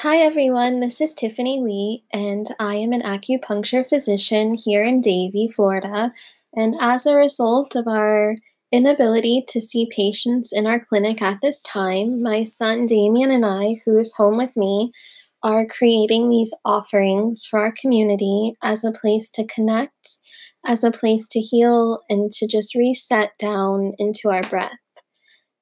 Hi everyone, this is Tiffany Lee, and I am an acupuncture physician here in Davie, Florida. And as a result of our inability to see patients in our clinic at this time, my son Damien and I, who is home with me, are creating these offerings for our community as a place to connect, as a place to heal, and to just reset down into our breath.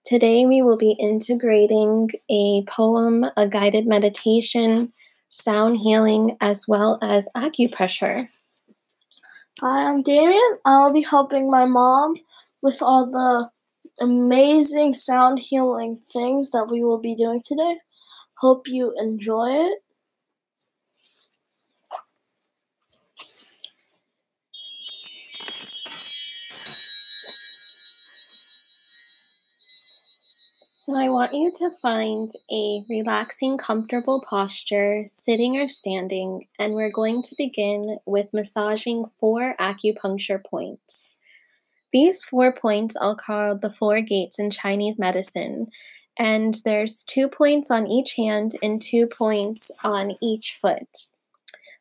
Today, we will be integrating a poem, a guided meditation, sound healing, as well as acupressure. Hi, I'm Damien. I'll be helping my mom with all the amazing sound healing things that we will be doing today. Hope you enjoy it. So, I want you to find a relaxing, comfortable posture, sitting or standing, and we're going to begin with massaging four acupuncture points. These four points are called the four gates in Chinese medicine, and there's two points on each hand and two points on each foot.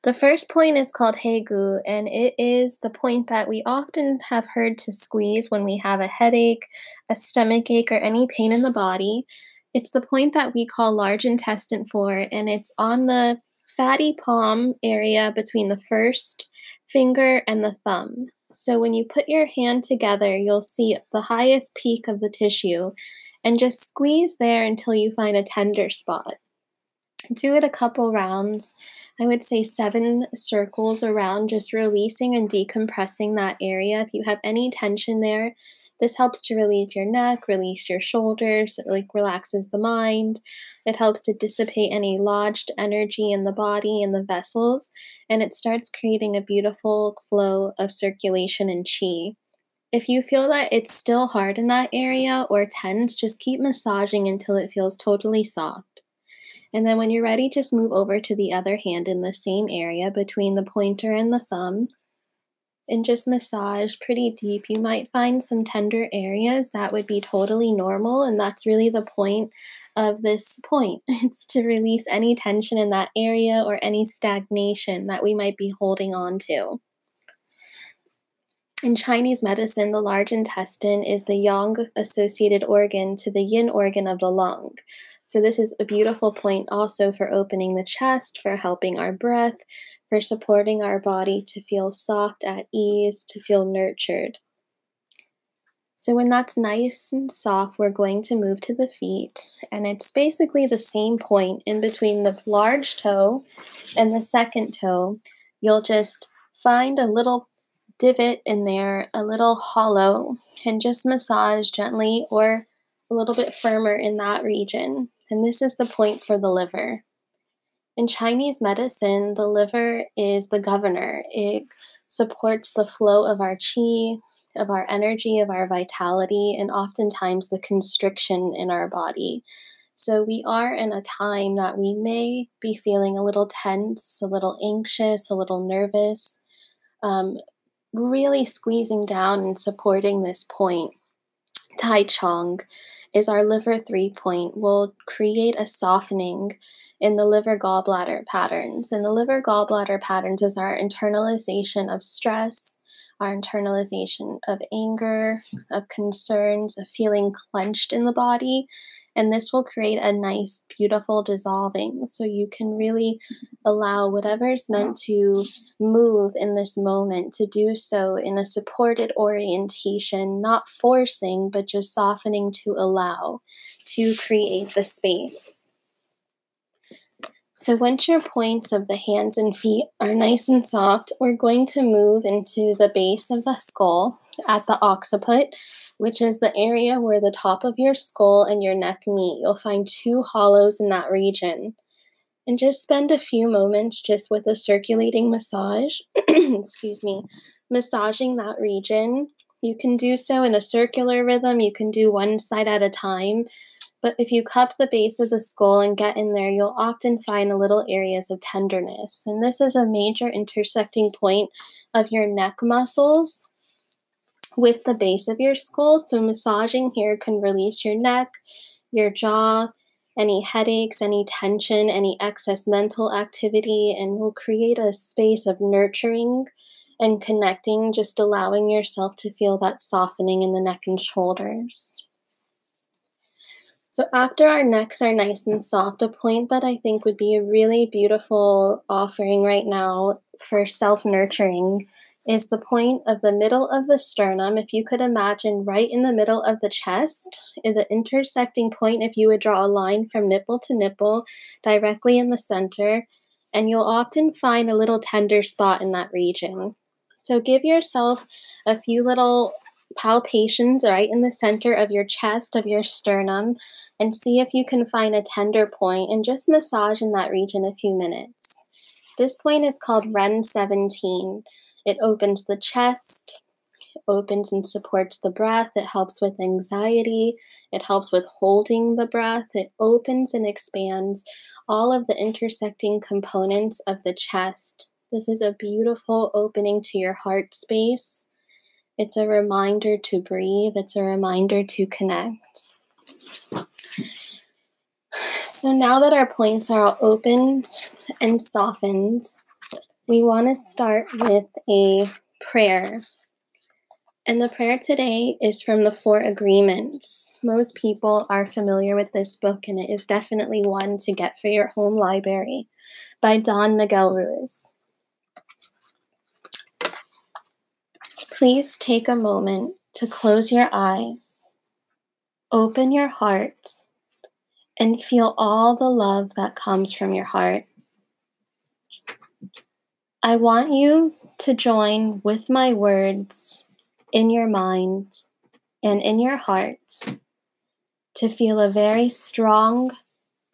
The first point is called Hegu, and it is the point that we often have heard to squeeze when we have a headache, a stomach ache, or any pain in the body. It's the point that we call large intestine 4, and it's on the fatty palm area between the first finger and the thumb. So when you put your hand together, you'll see the highest peak of the tissue, and just squeeze there until you find a tender spot. Do it a couple rounds I would say seven circles around, just releasing and decompressing that area. If you have any tension there, this helps to relieve your neck, release your shoulders, it like relaxes the mind. It helps to dissipate any lodged energy in the body and the vessels, and it starts creating a beautiful flow of circulation and chi. If you feel that it's still hard in that area or tense, just keep massaging until it feels totally soft. And then when you're ready, just move over to the other hand in the same area between the pointer and the thumb and just massage pretty deep. You might find some tender areas that would be totally normal, and that's really the point of this point. It's to release any tension in that area or any stagnation that we might be holding on to. In Chinese medicine, the large intestine is the yang associated organ to the yin organ of the lung. So, this is a beautiful point also for opening the chest, for helping our breath, for supporting our body to feel soft at ease, to feel nurtured. So, when that's nice and soft, we're going to move to the feet, and it's basically the same point in between the large toe and the second toe. You'll just find a little divot in there, a little hollow, and just massage gently or a little bit firmer in that region and this is the point for the liver. In Chinese medicine, the liver is the governor. It supports the flow of our qi, of our energy, of our vitality, and oftentimes the constriction in our body. So we are in a time that we may be feeling a little tense, a little anxious, a little nervous, um, really squeezing down and supporting this point. Tai Chong is our liver three point will create a softening in the liver gallbladder patterns. And the liver gallbladder patterns is our internalization of stress, our internalization of anger, of concerns, of feeling clenched in the body, and this will create a nice, beautiful dissolving. So you can really allow whatever's meant to move in this moment to do so in a supported orientation, not forcing, but just softening to allow to create the space. So once your points of the hands and feet are nice and soft, we're going to move into the base of the skull at the occiput, which is the area where the top of your skull and your neck meet. You'll find two hollows in that region. And just spend a few moments just with a circulating massage, excuse me, massaging that region. You can do so in a circular rhythm, you can do one side at a time. But if you cup the base of the skull and get in there, you'll often find little areas of tenderness. And this is a major intersecting point of your neck muscles with the base of your skull. So, massaging here can release your neck, your jaw, any headaches, any tension, any excess mental activity, and will create a space of nurturing and connecting, just allowing yourself to feel that softening in the neck and shoulders. So, after our necks are nice and soft, a point that I think would be a really beautiful offering right now for self nurturing is the point of the middle of the sternum. If you could imagine right in the middle of the chest, in the intersecting point, if you would draw a line from nipple to nipple directly in the center, and you'll often find a little tender spot in that region. So give yourself a few little palpations right in the center of your chest, of your sternum, and see if you can find a tender point and just massage in that region a few minutes. This point is called REN 17. It opens the chest, opens and supports the breath. It helps with anxiety. It helps with holding the breath. It opens and expands all of the intersecting components of the chest. This is a beautiful opening to your heart space. It's a reminder to breathe, it's a reminder to connect. So now that our points are all opened and softened, we want to start with a prayer. And the prayer today is from the Four Agreements. Most people are familiar with this book, and it is definitely one to get for your home library by Don Miguel Ruiz. Please take a moment to close your eyes, open your heart, and feel all the love that comes from your heart. I want you to join with my words in your mind and in your heart to feel a very strong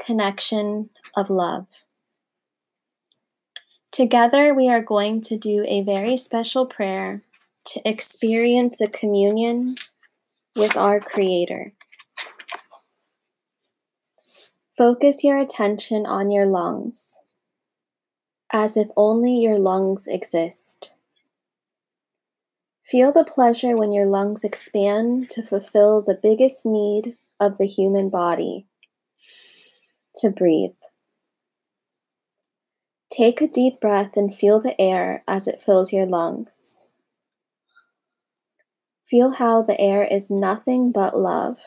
connection of love. Together, we are going to do a very special prayer to experience a communion with our Creator. Focus your attention on your lungs as if only your lungs exist. Feel the pleasure when your lungs expand to fulfill the biggest need of the human body to breathe. Take a deep breath and feel the air as it fills your lungs. Feel how the air is nothing but love.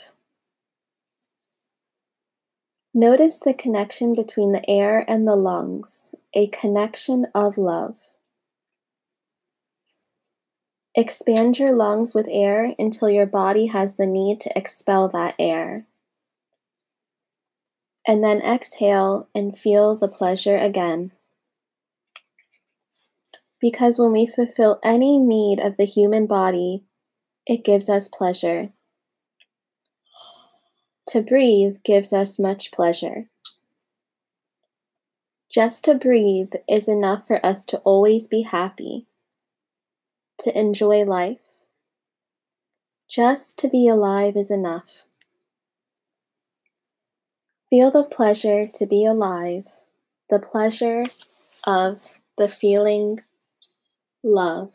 Notice the connection between the air and the lungs, a connection of love. Expand your lungs with air until your body has the need to expel that air. And then exhale and feel the pleasure again. Because when we fulfill any need of the human body, it gives us pleasure. To breathe gives us much pleasure. Just to breathe is enough for us to always be happy, to enjoy life. Just to be alive is enough. Feel the pleasure to be alive, the pleasure of the feeling love.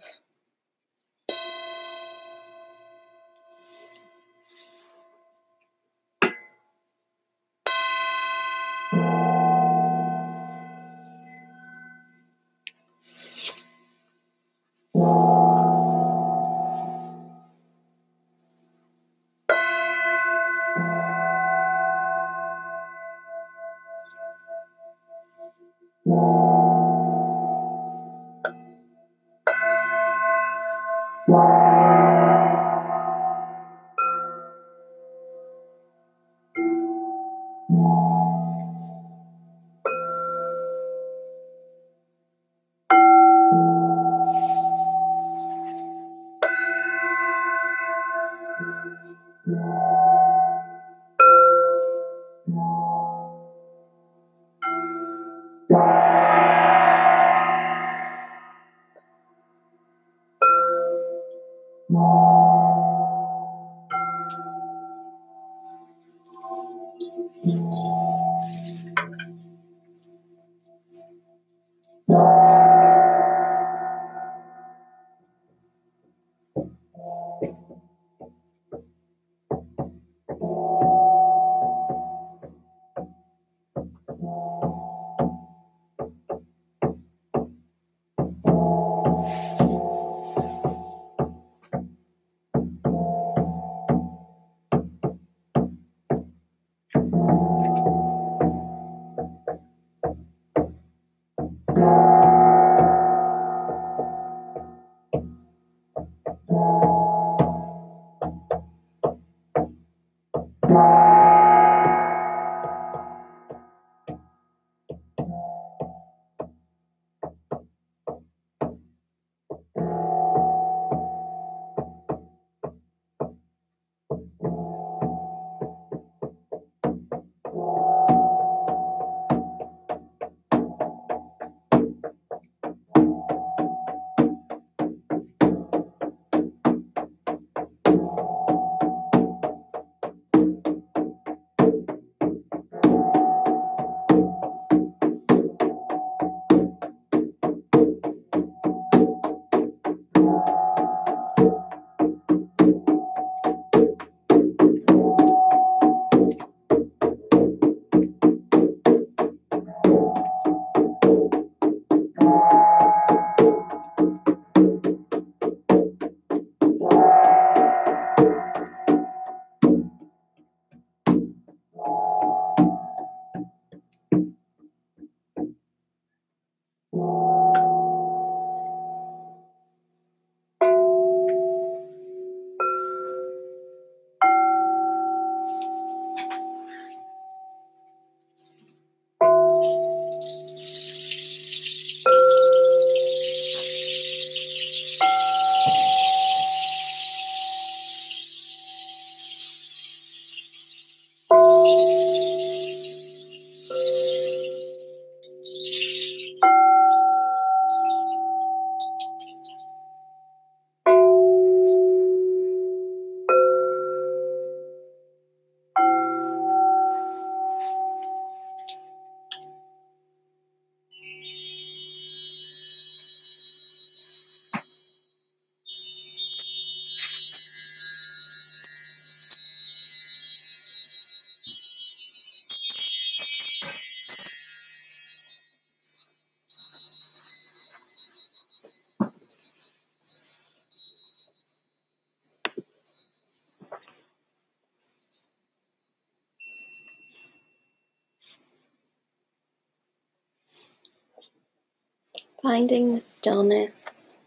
Finding the stillness,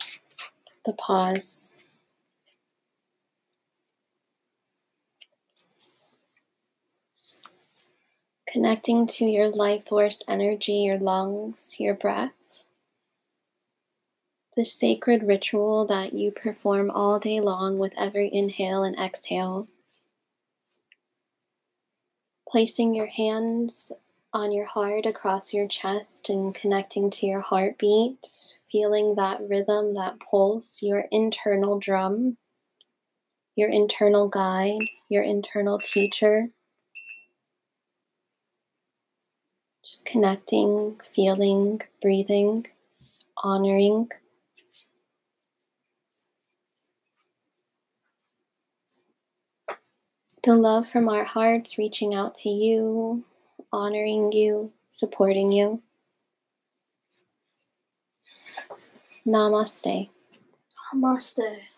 the pause. Connecting to your life force energy, your lungs, your breath. The sacred ritual that you perform all day long with every inhale and exhale. Placing your hands on your heart across your chest and connecting to your heartbeat, feeling that rhythm, that pulse, your internal drum, your internal guide, your internal teacher. Just connecting, feeling, breathing, honoring. The love from our hearts reaching out to you, honoring you, supporting you. Namaste. Namaste.